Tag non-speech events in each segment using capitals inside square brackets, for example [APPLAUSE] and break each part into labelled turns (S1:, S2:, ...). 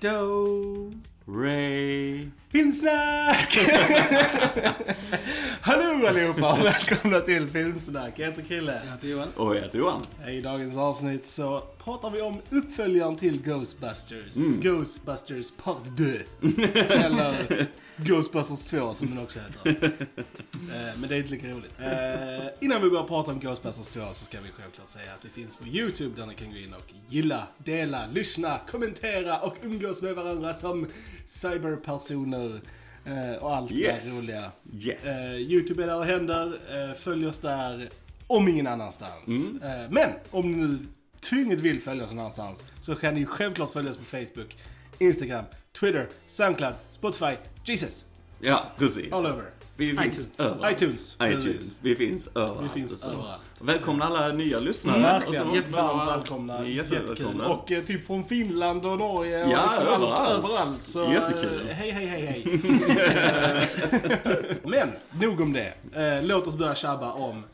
S1: Do.
S2: Ray.
S1: Filmsnack! Hallå allihopa och välkomna till Filmsnack. Jag heter Krille.
S3: Jag heter Johan.
S2: Och jag heter Johan.
S1: I dagens avsnitt så pratar vi om uppföljaren till Ghostbusters. Ghostbusters Part 2. Eller Ghostbusters 2 som den också heter. Eh, Men det är inte lika roligt. Eh, Innan vi börjar prata om Ghostbusters 2 så ska vi självklart säga att vi finns på YouTube där ni kan gå in och gilla, dela, lyssna, kommentera och umgås med varandra som cyberpersoner. Eh, Och allt
S2: Yes.
S1: det roliga.
S2: Yes.
S1: Eh, Youtube är där det händer. Eh, följ oss där om ingen annanstans.
S2: Mm.
S1: Men om ni nu tvunget vill följa oss någon annanstans så kan ni självklart följa oss på Facebook, Instagram, Twitter, Soundcloud, Spotify, Jesus.
S2: Ja, precis.
S1: All over.
S2: Vi finns
S3: iTunes.
S2: överallt.
S1: iTunes.
S2: iTunes. Vi finns överallt.
S1: Vi finns överallt.
S2: Välkomna alla nya lyssnare.
S1: Verkligen.
S2: Och så-
S3: jättebra.
S1: Varmt välkomna. Jättekul. Och eh, typ från Finland och Norge och
S2: Ja,
S1: liksom allt,
S2: överallt.
S1: överallt. Så,
S2: Jättekul.
S1: eh, hej, hej, hej, hej. [LAUGHS] [LAUGHS] Men, nog om det. Eh, låt oss börja tjabba om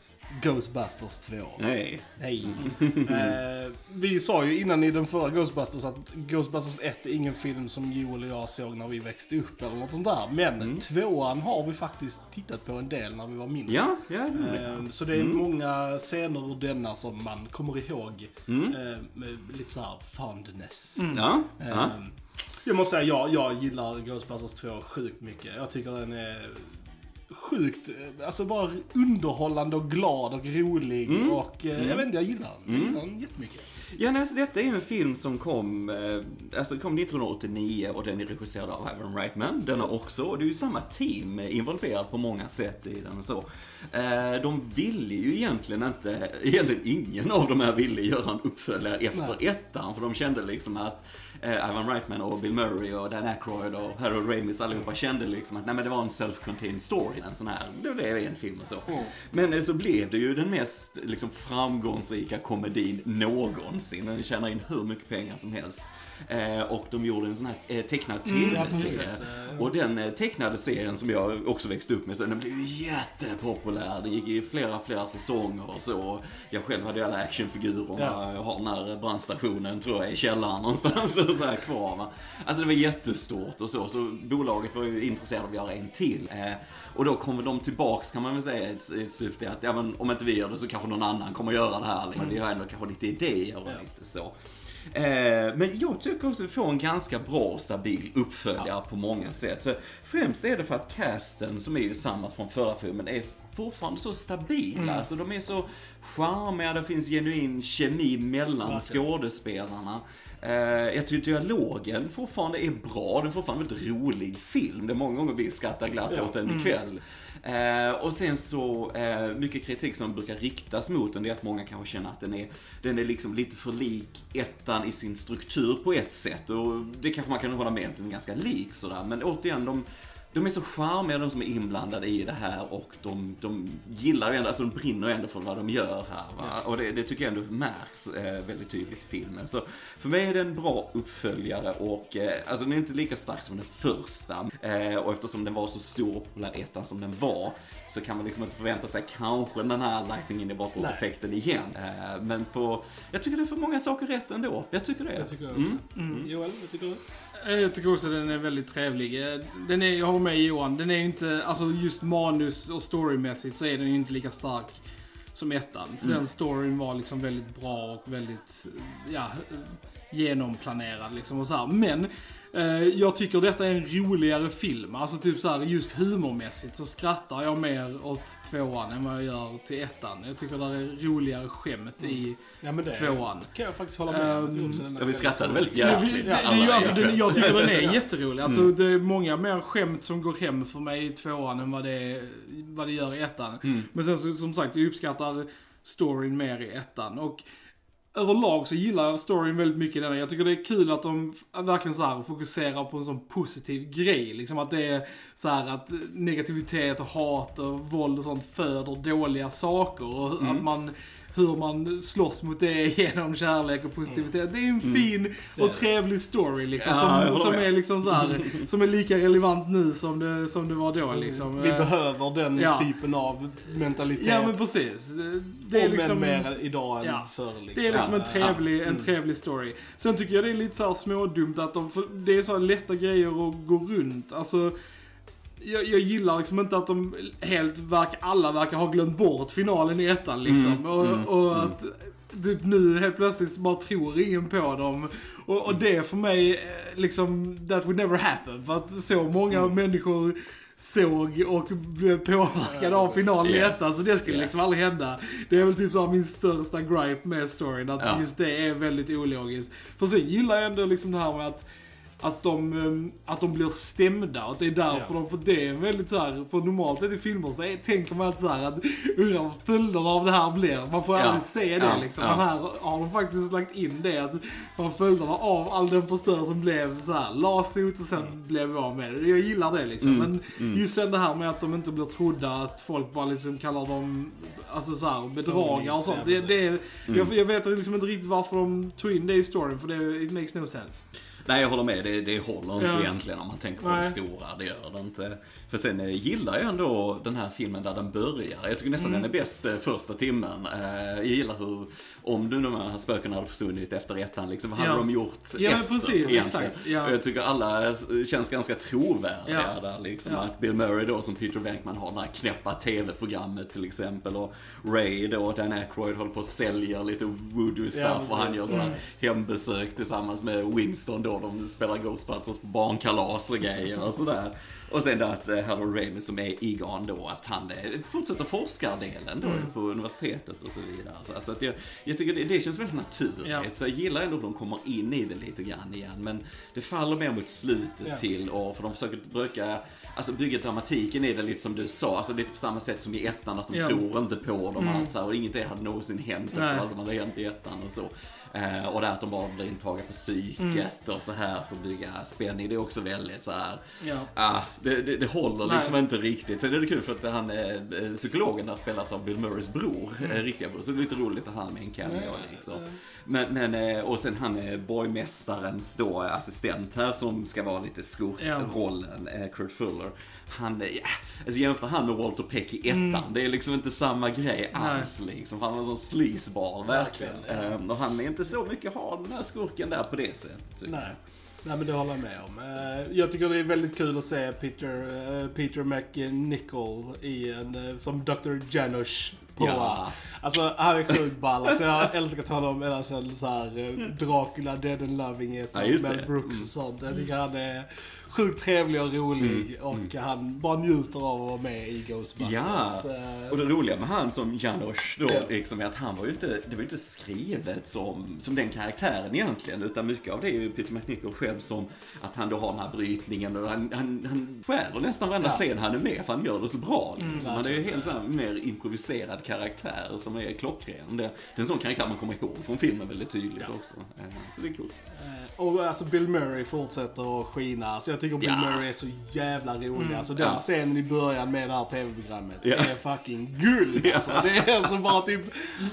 S1: Ghostbusters 2.
S2: Nej.
S1: Hej. [LAUGHS] eh, vi sa ju innan i den förra Ghostbusters att Ghostbusters 1 är ingen film som Joel och jag såg när vi växte upp eller något sånt där. Men tvåan har vi faktiskt tittat på en del när vi var mindre.
S2: Ja, ja, det jag.
S1: Eh, Så det är många scener ur denna som man kommer ihåg eh, med lite såhär fondness.
S2: Ja,
S1: Eh,
S2: ja.
S1: Jag måste säga, ja, jag gillar Ghostbusters 2 sjukt mycket. Jag tycker den är sjukt, eh, alltså bara underhållande och glad och rolig och eh, jag vet inte, jag gillar den. Jag gillar den jättemycket.
S2: Ja, nej, alltså, detta är ju en film som kom, eh, alltså kom 1989 och den är regisserad av Ivan Reitman. Den har också, och det är ju samma team involverat på många sätt i den och så. De ville ju egentligen inte, [LAUGHS] egentligen ingen av de här ville göra en uppföljare efter
S1: Nej.
S2: ettan. För de kände liksom att Ivan Reitman och Bill Murray och Dan Aykroyd och Harold Ramis allihopa kände liksom att nej men det var en self-contained story, en sån här, det är en film och så. Men eh, så blev det ju den mest liksom framgångsrika komedin någonsin. Den tjänar in hur mycket pengar som helst. Eh, och de gjorde en sån här eh, tecknad tv-serie.
S1: precis.
S2: och den eh, tecknade serien som jag också växte upp med, så den blev ju jättepopulär. Det gick i flera, flera säsonger och så. Jag själv hade ju alla actionfigurerna.
S1: Ja.
S2: Jag har den här brandstationen, tror jag, i källaren någonstans [LAUGHS] och så här kvar. Va? Alltså det var jättestort och så, så bolaget var ju intresserat av att göra en till. Eh, och då kommer de tillbaks kan man väl säga i ett, ett syfte att, ja men om inte vi gör det så kanske någon annan kommer att göra det här. Men vi har ändå kanske lite idéer och lite så. Eh, men jag tycker också att vi får en ganska bra och stabil uppföljare på många sätt. Främst är det för att casten, som är ju samma från förra filmen, är fortfarande så stabila. Alltså de är så charmiga, det finns genuin kemi mellan skådespelarna. Eh, jag tycker dialogen fortfarande är bra, det är fortfarande en väldigt rolig film. Det är många gånger vi skrattar glatt
S1: Ja.
S2: åt den ikväll. Eh, och sen så, eh, mycket kritik som brukar riktas mot den, det är att många kanske känner att den är, den är liksom lite för lik ettan i sin struktur på ett sätt. Och det kanske man kan hålla med om, den är ganska lik sådär. Men återigen, de, de är så charmiga de som är inblandade i det här och de, de gillar ju ändå, alltså de brinner ju ändå för vad de gör här. Va? Och det, det tycker jag ändå märks eh, väldigt tydligt i filmen. Så för mig är det en bra uppföljare och eh, alltså den är inte lika stark som den första. Eh, och eftersom den var så stor och populär ettan som den var så kan man liksom inte förvänta sig kanske den här Lightning in the. Bottle-effekten igen. Eh, men på, jag tycker det är för många saker rätt ändå. Jag tycker det.
S1: Det tycker jag också.
S2: Mm.
S1: Joel, vad tycker du?
S3: Jag tycker också den är väldigt trevlig. Den är, jag håller med Johan, den är inte, alltså just manus och storymässigt så är den inte lika stark som ettan. För
S2: Mm.
S3: den storyn var liksom väldigt bra och väldigt, ja, genomplanerad liksom och så här. Men jag tycker detta är en roligare film. Alltså typ så här, just humormässigt så skrattar jag mer åt tvåan än vad jag gör till ettan. Jag tycker det är roligare skämt i
S1: Ja, men det
S3: tvåan.
S1: kan jag faktiskt hålla med om. Är
S2: Ja, vi skrattade väldigt
S3: Ja, vi,
S2: jäkligt.
S3: det, alltså, jag tycker den är [LAUGHS] jätterolig. Alltså,
S2: Mm.
S3: Det är många mer skämt som går hem för mig i tvåan än vad det, vad det gör i ettan.
S2: Mm.
S3: Men sen så, som sagt, jag uppskattar storyn mer i ettan. Och överlag så gillar jag storyn väldigt mycket i denna. Jag tycker det är kul att de verkligen så här fokuserar på en sån positiv grej. Liksom att det är så här att negativitet och hat och våld och sånt föder dåliga saker. Och att man hur man slåss mot det [LAUGHS] genom kärlek och positivitet. Det är en fin och trevlig story liksom.
S2: Mm.
S3: Som, som är liksom så här, som är lika relevant nu som det, som det var då liksom.
S1: Vi
S3: Eh,
S1: behöver den
S3: ja.
S1: typen av mentalitet.
S3: Ja men precis. Det är
S1: och
S3: liksom...
S1: mer idag än
S3: Ja.
S1: förr liksom.
S3: Det är liksom en trevlig, en trevlig story. Sen tycker jag det är lite så här smådumt att de, det är så lätta grejer att gå runt. Alltså, jag, jag gillar liksom inte att de helt verkar, alla verkar ha glömt bort finalen i ettan liksom.
S2: Mm,
S3: och
S2: mm,
S3: och
S2: mm.
S3: att typ nu helt plötsligt bara tror ingen på dem. Och, och det för mig, eh, liksom, that would never happen. För att så många
S2: Mm.
S3: människor såg och blev påverkade av finalen i
S2: Yes,
S3: ettan, så det skulle liksom
S2: yes.
S3: aldrig hända. Det är väl typ så här min största gripe med storyn, att
S2: Ja.
S3: just det är väldigt ologiskt. För sen gillar jag ändå liksom det här med att att de, ehm, att de blir stämda och att det är därför
S1: Ja.
S3: de, för det är väldigt så här, för normalt sett i filmer så är, tänker man alltid så här att undrar vad följderna av det här blir. Man får
S2: Ja.
S3: aldrig se det
S2: Ja,
S3: liksom.
S2: ja.
S3: Men här har de faktiskt lagt in det att vad följderna av all den förstörelsen blev så här lasot och sen blev vi av med det. Jag gillar det liksom.
S2: Mm,
S3: Men
S2: mm.
S3: just sen det här med att de inte blir trodda, att folk bara liksom kallar dem alltså så här, bedragare och sånt. Det, det, är-
S2: Mm.
S3: jag, jag vet liksom inte riktigt varför de tog in det i storyn för det it makes no sense.
S2: Nej, jag håller med. Det, det håller inte
S3: Ja.
S2: egentligen om man tänker på
S3: Nej.
S2: det stora. Det gör det inte. För sen eh, gillar jag ändå den här filmen där den börjar. Jag tycker nästan
S3: Mm.
S2: den är bäst eh, första timmen. Eh, Jag gillar hur, om du de här spökena hade försvunnit efter ettan, liksom, vad
S3: Ja.
S2: hade de gjort
S3: Ja,
S2: efter?
S3: precis,
S2: egentligen?
S3: exakt, ja.
S2: Jag tycker alla känns ganska trovärdiga
S3: Ja.
S2: där. Liksom.
S3: Ja.
S2: Att Bill Murray då som Peter Venkman har det här knäppa TV-programmet till exempel. Och Ray då, Dan Aykroyd håller på och säljer lite voodoo stuff
S1: Ja,
S2: och han gör sådana hembesök tillsammans med Winston då. De spelar Ghostbusters på barnkalas och grejer och sådär. Och sen då att eh, Harold Ramis som är Egon då, att han eh, fortsätter forskardelen då
S3: Mm.
S2: på universitetet och så vidare. Så, så att jag, jag tycker det, det känns väldigt naturligt.
S3: Ja.
S2: Så jag gillar ändå att de kommer in i det lite grann igen. Men det faller mer mot slutet
S1: Ja.
S2: till och för de försöker bröka, alltså bygga dramatiken i det lite som du sa, alltså lite på samma sätt som i ettan att de
S3: Ja.
S2: tror inte på dem
S3: Mm.
S2: allt så här, och inget det hade någonsin hänt efter vad som hade hänt i ettan och så. Eh, och det att de bara blir intagna på psyket
S3: Mm.
S2: och så här för att bygga spänning, det är också väldigt så här.
S3: Ja.
S2: Ah, det, det, det håller
S3: Nej.
S2: liksom inte riktigt. Sen är det kul för att han, eh, psykologen där spelas av Bill Murrays bror,
S3: Mm.
S2: eh, riktiga bror. Så det är lite roligt att han är med en cameo
S1: Ja,
S2: liksom.
S1: ja.
S2: Men, men, eh, och sen han är borgmästarens då assistent här som ska vara lite skurkrollen, eh, Kurt Fuller. Han, är- ja, alltså jämför han med Walter Peck i ettan, det är liksom inte samma grej alls liksom. Han var en sån sleazeball verkligen.
S1: Verkligen, ja.
S2: Eh, och han är inte så mycket ha den här skurken där på det sättet. jag.
S1: Nej. Nej men det håller jag med om. Eh, Jag tycker det är väldigt kul att se Peter, eh, Peter McNichol i en, eh, som Dr. Janusz på.
S2: Ja.
S1: Alltså han är sjukt ball. Alltså, jag har älskat honom ända sen så här, eh, Dracula Dead and Loving heter
S2: Ja,
S1: Mel. Brooks
S2: Mm.
S1: och sånt. Jag tycker han är sjukt trevlig och rolig och han bara njuter av att vara med i Ghostbusters.
S2: Ja,
S1: Eh,
S2: och det roliga med han som Janosch då, liksom, är att han var ju inte, det var ju inte skrivet som, som den karaktären egentligen, utan mycket av det är ju Peter McNichol själv som, att han då har den här brytningen och han, han, han stjäler nästan varenda
S1: Ja.
S2: scen han är med, för han gör det så bra. Liksom.
S1: Mm,
S2: han är ju helt så här, mer improviserad karaktär som är klockren. Det, det är en sån karaktär man kommer ihåg från filmen väldigt tydligt
S1: Ja.
S2: också. Eh, Så det är coolt.
S1: Eh, Och alltså Bill Murray fortsätter att skina. Alltså jag tycker Bill
S2: Ja.
S1: Murray är så jävla rolig.
S3: Mm.
S1: Alltså den
S2: Ja.
S1: scenen i början med det här tv-programmet
S2: Ja.
S1: är fucking guld. Alltså, det är alltså bara typ,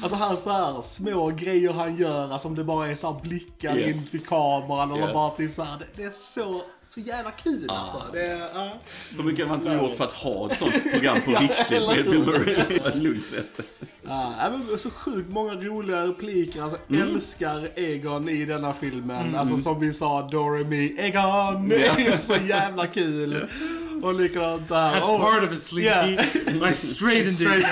S1: alltså hans så här små grejer han gör, alltså om det bara är så här blickar
S2: Yes.
S1: in till kameran eller
S2: Yes.
S1: bara typ så här, det, det är så, så jävla kul
S2: Ja.
S1: alltså. Det är, ja.
S2: Hur mycket har man inte gjort för att ha ett sånt program på [LAUGHS] riktigt med? Bill Murray [LAUGHS] på ett lugnt sätt?
S1: Ja, ja, men så sjukt många roliga repliker. Alltså,
S2: Mm.
S1: älskar Egon i denna filmen. Alltså som vi sa, Doremi, Egon! [LAUGHS] Det är så jävla kul. Och likadant där.
S3: Had
S1: Oh,
S3: part of it, Slinky.
S1: yeah.
S3: I straightened it.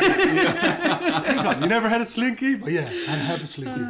S1: Egon, you never had a slinky? But yeah, I have a slinky.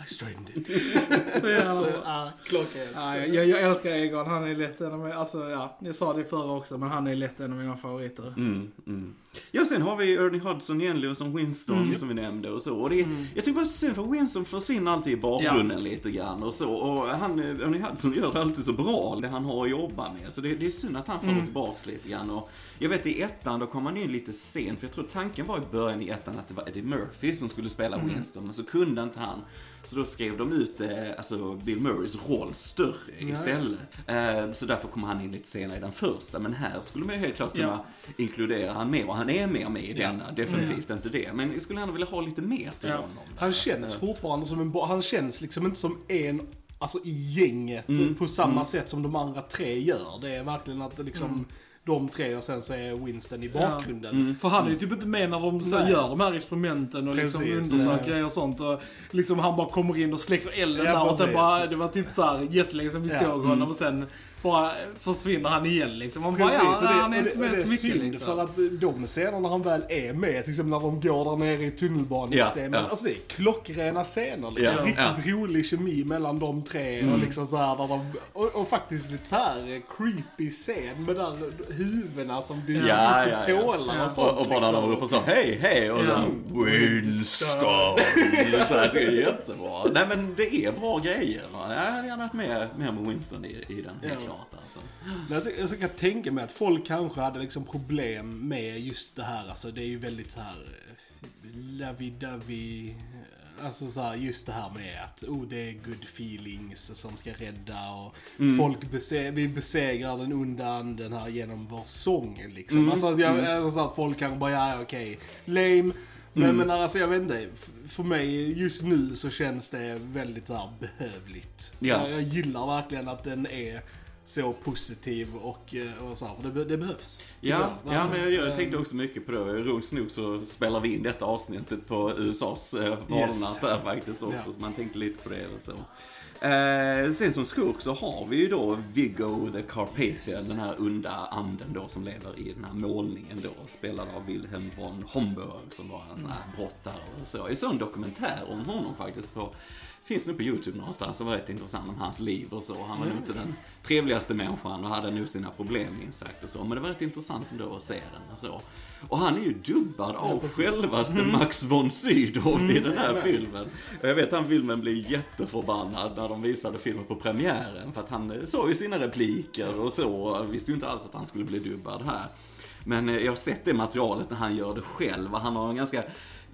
S1: I straightened it. Så, ja, klockrent.
S3: Ja, jag, jag älskar Egon, han är lätt en av mina, alltså ja, jag sa det förra också, men han är lätt en av mina favoriter.
S2: Mm, mm. Ja, sen har vi Ernie Hudson igen som Winston
S3: Mm.
S2: som vi nämnde och så. Och det, Jag tycker bara synd för Winston försvinner alltid i bakgrunden lite grann och så. Och han, Ernie Hudson gör det alltid så bra, det han har att jobba med. Så det, det är synd att han faller
S3: Mm.
S2: tillbaks lite grann. Och jag vet i ettan, då kom han in lite sent. För jag tror tanken var i början i ettan att det var Eddie Murphy som skulle spela
S3: Mm.
S2: Winston. Men så kunde inte han. Så då skrev de ut eh, alltså Bill Murrays roll större istället. Eh, så därför kommer han in lite senare i den första. Men här skulle man ju helt klart kunna inkludera han mer. Och han är mer med i denna, definitivt inte det. Men jag skulle ändå vilja ha lite mer till
S3: Ja.
S2: honom.
S1: Han känns fortfarande som en Han känns liksom inte som en, alltså i gänget
S2: Mm.
S1: på samma sätt som de andra tre gör. Det är verkligen att liksom,
S3: Mm.
S1: De tre och sen så är Winston i bakgrunden.
S3: För han är ju typ inte med när de så gör de här experimenten och liksom undersöker
S1: Ja.
S3: grejer och sånt. Och liksom han bara kommer in och släcker elden
S1: Ja,
S3: där och sen bara, det var typ så här jättelänge sedan vi
S1: Ja.
S3: såg honom och sen bara försvinner han igen liksom. Man bara,
S1: Precis,
S3: ja,
S1: och det,
S3: han är
S1: och det,
S3: inte
S1: och det
S3: med
S1: är
S3: så mycket
S1: synd
S3: liksom.
S1: för att de scener när han väl är med, till exempel när de går där nere i tunnelbanesystemet.
S2: Ja, ja.
S1: Alltså det är klockrena scener liksom.
S2: Ja,
S1: Riktigt rolig kemi mellan de tre och liksom så här, de, och, och faktiskt lite så här eh, creepy scen med där huvudena som dyker
S2: Ja,
S1: upp
S2: ja,
S1: på
S2: ja.
S1: pålar och
S2: Och,
S1: sånt.
S2: och bara när de
S1: liksom.
S2: ropar så, hej, hej, och
S3: Ja.
S2: så Winston. så här, det är jättebra. Nej men det är bra grejer. va. Jag hade gärna haft med, mer med Winston i, i den, klart alltså.
S1: Men jag, kan tänka mig att folk kanske hade liksom problem med just det här. Alltså det är ju väldigt så här eh, lovey-dovey. eh, Alltså så här, just det här med att oh, det är good feelings som ska rädda och folk bese- vi besegrar den onda anden här genom vår sång liksom. Alltså att jag, alltså att folk kanske bara, ja okej, lame. Men, men alltså jag vet inte, för mig just nu så känns det väldigt så här behövligt.
S2: Ja.
S1: Jag, jag gillar verkligen att den är så positiv och, eh, och så här, för det, det behövs.
S2: Ja,
S1: jag.
S2: ja men jag, jag tänkte också mycket på det. Ironiskt nog så spelar vi in detta avsnittet på USAs eh, valnatt där faktiskt också.
S1: Ja.
S2: Så man tänkte lite på det och så. Eh, sen som skurk så har vi ju då Viggo the Carpathian, den här onda anden då som lever i den här målningen då. Spelad av Wilhelm von Homburg som var en sån här brottare och så. Jag såg en dokumentär om honom faktiskt på Finns nu på YouTube någonstans och var rätt intressant om hans liv och så. Han var nog inte den trevligaste människan och hade nog sina problem minst sagt och så. Men det var rätt intressant ändå att se den och så. Och han är ju dubbad av
S1: precis.
S2: självaste Max von Sydow i den här filmen. Och jag vet att han filmen blev jätteförbannad när de visade filmen på premiären. För att han eh, sa ju sina repliker och så. Visste ju inte alls att han skulle bli dubbad här. Men eh, jag har sett det materialet när han gör det själv och han har en ganska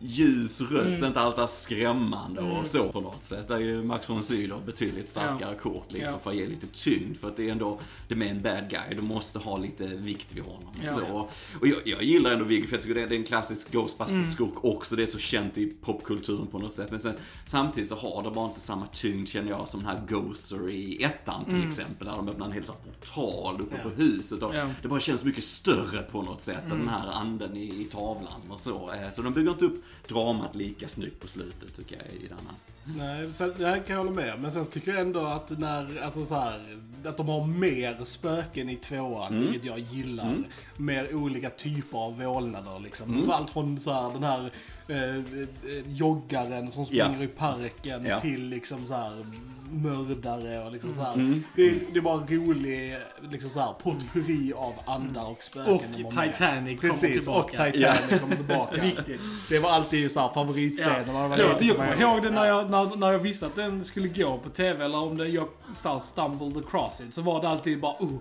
S2: ljus röst, inte alls det här skrämmande och så på något sätt. Där är ju Max von Sydow betydligt starkare kort liksom
S3: Ja.
S2: för att ge lite tyngd. För att det är ändå the main bad guy, du måste ha lite vikt vid honom.
S3: Ja.
S2: Så. Och jag, jag gillar ändå Viggo för jag tycker det är, det är en klassisk Ghostbusters-skurk också. Det är så känt i popkulturen på något sätt. Men sen, samtidigt så har det bara inte samma tyngd känner jag som den här Ghoster i ettan till exempel. Där de öppnar en hel sån portal uppe
S1: Ja.
S2: på huset. Och
S3: Ja.
S2: Det bara känns mycket större på något sätt än den här anden i, i tavlan och så. Eh, Så de bygger inte upp dramat lika snyggt på slutet tycker jag i denna.
S1: Nej, sen, det här kan jag hålla med. Men sen tycker jag ändå att när, alltså så här, att de har mer spöken i tvåan,
S2: Mm.
S1: vilket jag gillar. Mer olika typer av vålnader liksom. Allt från så här, den här eh, eh, joggaren som
S2: Ja.
S1: springer i parken
S2: Ja.
S1: till liksom så här mördare och liksom så här.
S2: Mm.
S1: Det, det var en rolig liksom så här, potpurri av andar och spöken.
S3: Och. Titanic kommer
S1: Precis,
S3: tillbaka.
S1: och Titanic kommer tillbaka. [LAUGHS]
S3: Viktigt.
S1: Det var alltid så här favoritscenen. man
S3: Ja,
S1: liten.
S3: jag kommer ihåg det när jag, när, när jag visste att den skulle gå på TV, eller om det jag så stumbled across it, så var det alltid bara oh,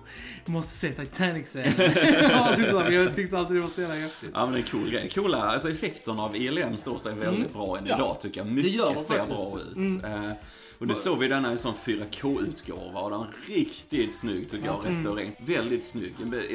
S3: jag måste se Titanic-scenen. [LAUGHS] ja, jag tyckte alltid det var så jävla häftigt.
S2: Ja men det är en cool grej. Coola, alltså effekterna av ILM står sig väldigt bra än
S1: Ja.
S2: idag tycker jag.
S3: Det gör de
S2: Mycket ser
S3: faktiskt.
S2: bra ut.
S3: Mm.
S2: Och det såg vi denna i sån 4K-utgåva och den är riktigt snygg tycker jag, restaurering. Väldigt snygg.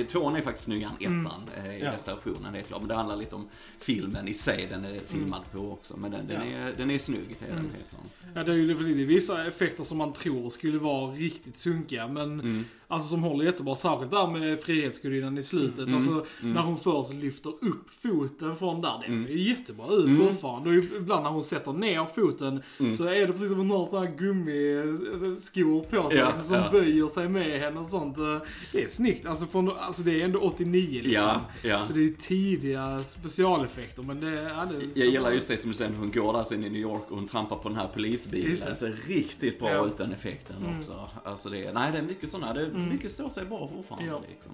S2: Tvåan är faktiskt snyggare än ettan eh, i
S1: Ja.
S2: restaurationen, det är klart. Men det handlar lite om filmen i sig, den är filmad på också. Men den, den,
S1: Ja.
S2: är, den är snygg, det är den helt klart.
S3: Ja, det är ju definitivt vissa effekter som man tror skulle vara riktigt sunkiga, men
S2: Mm.
S3: Alltså som håller jättebra. Särskilt där med Frihetsgudinnan i slutet.
S2: Mm.
S3: Alltså när hon först lyfter upp foten från där. Det
S2: Mm.
S3: ser ju jättebra ut fortfarande. Och ibland när hon sätter ner foten
S2: Mm.
S3: så är det precis som hon har sådana här gummiskor på sig
S2: Ja,
S3: liksom, som
S2: ja.
S3: böjer sig med henne och sånt. Det är snyggt. Alltså, från, alltså det är ändå 89 liksom.
S2: Ja, ja.
S3: Så det är ju tidiga specialeffekter, men det... Ja, det
S2: Jag gillar just det som du säger, hon går där sen i New York och hon trampar på den här polisbilen.
S3: det.
S2: Ser riktigt bra ut den effekten också. Alltså det, är- nej, det är mycket sådana. Det, mycket står sig bra fortfarande.
S3: Ja.
S2: Liksom.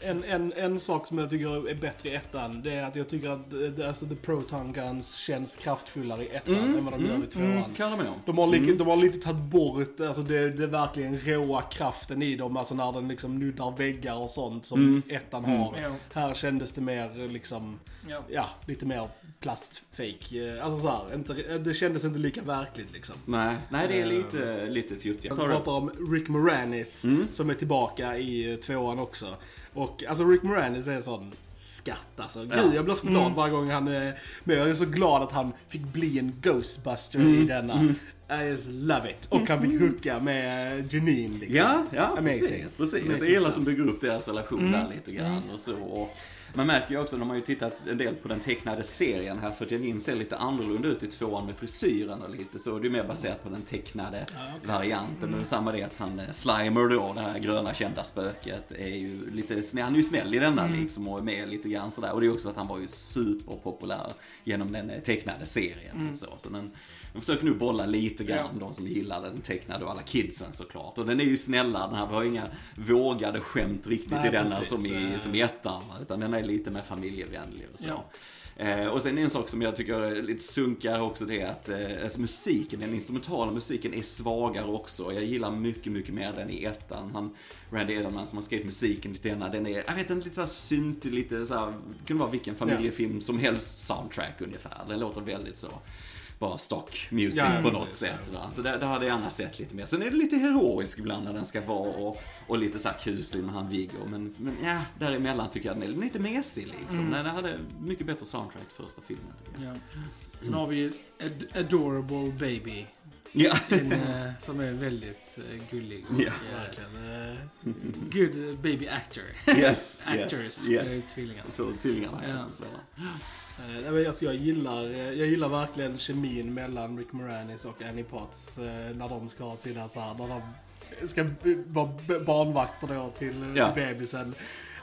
S1: En, en, en sak som jag tycker är bättre i ettan, det är att jag tycker att eh, alltså, The Proton Guns känns kraftfullare i ettan än vad de gör i tvåan.
S2: Mm, kan med om.
S1: De har, lite, de har lite tagit bort alltså det, det verkligen råa kraften i dem, alltså när den liksom nuddar väggar och sånt som ettan har.
S3: Ja.
S1: Här kändes det mer liksom,
S3: Ja.
S1: ja, lite mer plastfake. Alltså så här, inte, det kändes inte lika verkligt liksom.
S2: Nej, nej, det är
S1: Eh,
S2: lite, lite fjuttigt.
S1: Jag pratar om Rick Moranis
S2: Mm.
S1: Som är tillbaka i eh, tvåan också. Och alltså Rick Moranis är en sån skatt alltså. Gud,
S2: Ja. Mm.
S1: jag blir så glad varje gång han är med. Jag är så glad att han fick bli en Ghostbuster
S2: Mm.
S1: i denna. I just love it. Och han fick hooka med Janine liksom.
S2: Ja, ja
S1: Amazing.
S2: precis. precis.
S1: Amazing
S2: jag gillar att de bygger upp deras relation där lite grann och så. Och man märker ju också, de har ju tittat en del på den tecknade serien här, för Janine ser lite annorlunda ut i tvåan med frisyren och lite så. Det är mer baserat på den tecknade varianten. Men samma det att han, eh, Slimer då, det här gröna kända spöket, är ju lite snäll, han är ju snäll i denna liksom och är med lite grann sådär. Och det är också att han var ju superpopulär genom den eh, tecknade serien och så. så den, de försöker nu bolla lite grann, de som gillar den tecknade och alla kidsen såklart. Och den är ju snällare, den här vi har inga vågade skämt riktigt
S1: Nej,
S2: i denna
S1: precis.
S2: som i,
S1: Eh.
S2: som i ettan. Utan den är lite mer familjevänlig och så.
S3: Ja.
S2: Eh, och sen en sak som jag tycker är lite sunkar också det är att eh, alltså musiken, den instrumentala musiken är svagare också. Jag gillar mycket, mycket mer den i ettan. Han, Randy Edelman som har skrivit musiken till denna, den är, jag vet inte, lite såhär synt, lite såhär, kunde vara vilken familjefilm som helst soundtrack ungefär. Den låter väldigt så bara stock music
S1: Ja,
S2: på något sätt. Va? Så det, det hade jag gärna sett lite mer. Sen är det lite heroisk ibland när den ska vara och, och lite så här kuslig med han Viggo. Men, men ja, däremellan tycker jag den är lite mesig liksom.
S1: Mm.
S2: Den hade mycket bättre soundtrack första filmen. tycker jag.
S3: Ja. Sen har vi Ad Adorable Baby.
S2: Ja.
S3: En, eh, som är väldigt eh, gullig. Och,
S2: Ja.
S3: eh, good baby actor.
S2: Yes, [LAUGHS]
S3: Actors
S2: yes,
S3: tvillingarna.
S2: Tvillingarna
S3: Ja.
S1: alltså, jag, gillar, jag gillar verkligen kemin mellan Rick Moranis och Annie Potts när de ska ha sina så här, när de ska vara barnvakter då till,
S2: Ja.
S1: till bebisen.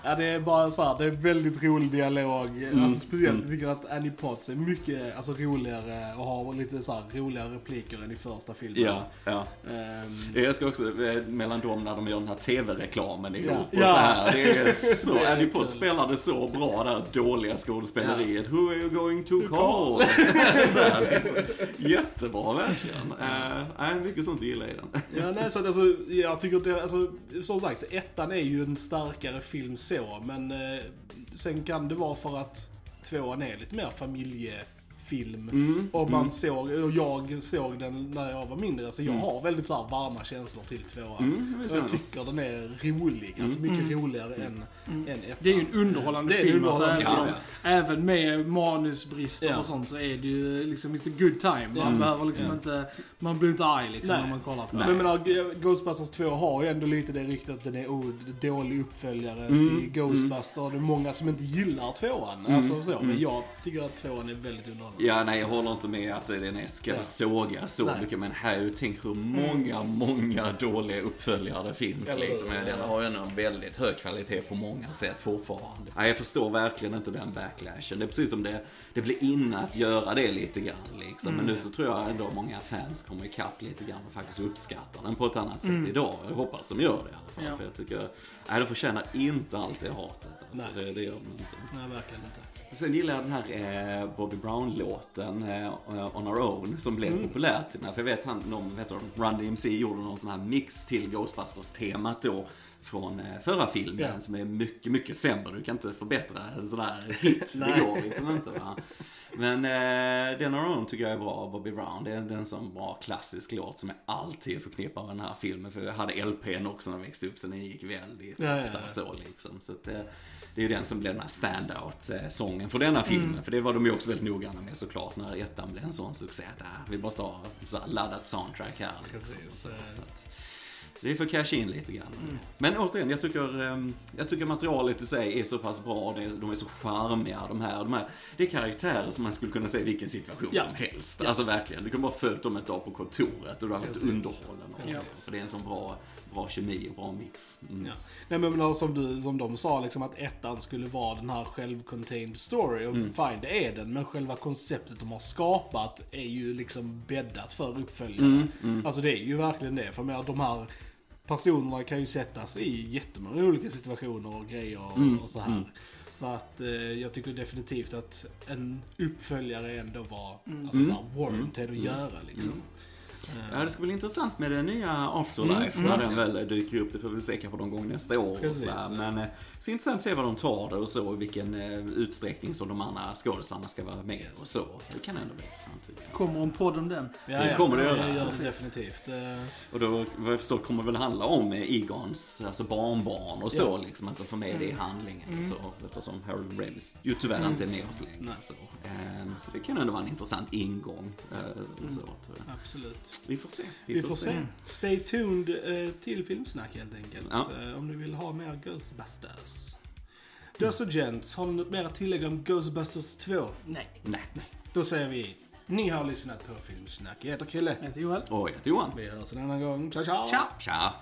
S1: Ja, det är bara så här, det är väldigt rolig dialog. Alltså, speciellt,
S2: mm.
S1: jag tycker att Annie Potts är mycket alltså, roligare och har lite så här, roligare repliker än i första filmen.
S2: Ja, ja.
S1: Ehm,
S2: Jag ska också, eh, mellan dem när de gör den här TV-reklamen ihop
S1: Ja.
S2: och
S1: Ja.
S2: så här. Det är så, [LAUGHS]
S1: Det är
S2: Annie. Potts spelade så bra där dåliga skådespeleriet. Who are you going to
S1: call? [LAUGHS]
S2: så här, liksom. Jättebra verkligen. Uh, äh, mycket sånt gillar jag i den.
S1: Ja, nej, så alltså, jag tycker det, alltså, som sagt, ettan är ju en starkare film så, men eh, sen kan det vara för att tvåan är lite mer familje familjefilm.
S2: Mm,
S1: Och man såg, och jag såg den när jag var mindre, så jag har väldigt så här varma känslor till tvåan.
S2: Mm,
S1: och
S2: så
S1: jag tycker den är rolig, alltså mycket roligare än, än ettan.
S3: Det är ju en underhållande
S1: en
S3: film. Alltså,
S1: underhållande
S3: även,
S2: film.
S3: även med manusbrister
S1: Ja.
S3: och sånt så är det ju liksom, it's a good time. Man behöver liksom inte, man blir inte arg liksom
S1: Nej.
S3: när man kollar på
S1: Men
S3: det.
S1: jag menar, Ghostbusters 2 har ju ändå lite det ryktet att den är oh, dålig uppföljare
S2: Mm,
S1: till Ghostbusters. Det är många som inte gillar tvåan. Alltså så. Men jag tycker att tvåan är väldigt underhållande.
S2: Ja, nej jag håller inte med att den är ska
S1: Ja.
S2: såga så
S1: Nej.
S2: mycket. Men här, tänk hur många, många dåliga uppföljare det finns.
S1: Eller?
S2: Liksom. Den har ju en väldigt hög kvalitet på många sätt fortfarande. Nej, jag förstår verkligen inte den backlashen. Det är precis som det, det blir inne att göra det lite grann. Liksom. Men nu så tror jag ändå många fans kommer ikapp lite grann och faktiskt uppskattar den på ett annat sätt idag. Jag hoppas de gör det i alla fall.
S3: Ja.
S2: För jag tycker, nej de förtjänar inte allt det hatet. Alltså.
S1: Nej.
S2: Det, det gör de inte.
S1: Nej, verkligen inte.
S2: Sen gillar jag den här eh, Bobby Brown-låten, eh, On Our Own, som blev populär till mig. För jag vet han, någon, vet du, Run DMC gjorde någon sån här mix till Ghostbusters-temat då. Från eh, förra filmen
S1: Ja.
S2: som är mycket, mycket sämre. Du kan inte förbättra en sån här hit. [LAUGHS] det går liksom inte va. Men eh, den On Our Own tycker jag är bra av Bobby Brown. Det är, det är en sån bra klassisk låt som jag alltid förknippar med den här filmen. För jag hade LPn också när jag växte upp så den gick väldigt
S1: Ja, ja,
S2: ofta
S1: ja.
S2: så liksom. Så att, eh, det är ju den som blev den här standout-sången för denna filmen. För det var de ju också väldigt noggranna med såklart när ettan blev en sån succé. Att, äh, vi måste ha så laddat soundtrack här. Liksom.
S1: Precis.
S2: Så, så, att, så det får casha in lite grann. Men återigen, jag tycker, ehm, jag tycker materialet i sig är så pass bra. De är så charmiga de här. De här det är karaktärer som man skulle kunna se i vilken situation
S1: Ja.
S2: som helst. Alltså verkligen. Du kan bara följt dem ett dag på kontoret och du har varit underhållen.
S3: Ja.
S2: För det är en sån bra, bra kemi och bra mix. Mm.
S1: Ja. Nej men men som, du, som de sa, liksom att ettan skulle vara den här självcontained story. Och fine, det är den. Men själva konceptet de har skapat är ju liksom bäddat för uppföljare. Alltså det är ju verkligen det. För de här personerna kan ju sättas i jättemånga olika situationer och grejer och,
S2: Mm,
S1: och så här. Så att eh, jag tycker definitivt att en uppföljare ändå var alltså,
S2: Mm.
S1: så här, warranted att göra liksom.
S2: Ja, det ska bli intressant med den nya Afterlife
S1: Mm,
S2: när
S1: mm.
S2: den väl dyker upp. Det får vi väl se kanske någon gång nästa år. Och
S1: Precis.
S2: sådär. Men eh, så intressant att se vad de tar det och så, i vilken eh, utsträckning som de andra skådisarna ska vara med och så. Det kan ändå bli intressant.
S3: Kommer en podd om den?
S1: Ja,
S2: Det kommer det göra.
S1: gör det definitivt. Eh,
S2: Och då, vad jag förstår, kommer det väl handla om eh, Egons, alltså barnbarn och så,
S1: Ja.
S2: liksom att de får med det i handlingen och
S1: Mm.
S2: så. Eftersom Harold Ramis ju tyvärr inte är med oss längre. Så, Ehm, så det kan ändå vara en intressant ingång. eh, och så.
S1: absolut.
S2: Vi får se.
S1: Vi får se. Stay tuned eh, till filmsnack helt enkelt.
S2: Ja.
S1: Eh, om ni vill ha mer Ghostbusters. Dörs och gents, har ni något mer att tillägga om Ghostbusters 2?
S3: Nej.
S2: Nej.
S1: Då säger vi, ni har lyssnat på Filmsnack. Jag heter Krille.
S3: Jag heter Joel.
S2: Och jag heter Johan.
S1: Vi hörs en annan gång. Ciao, ciao!
S3: Ciao!
S2: Tja!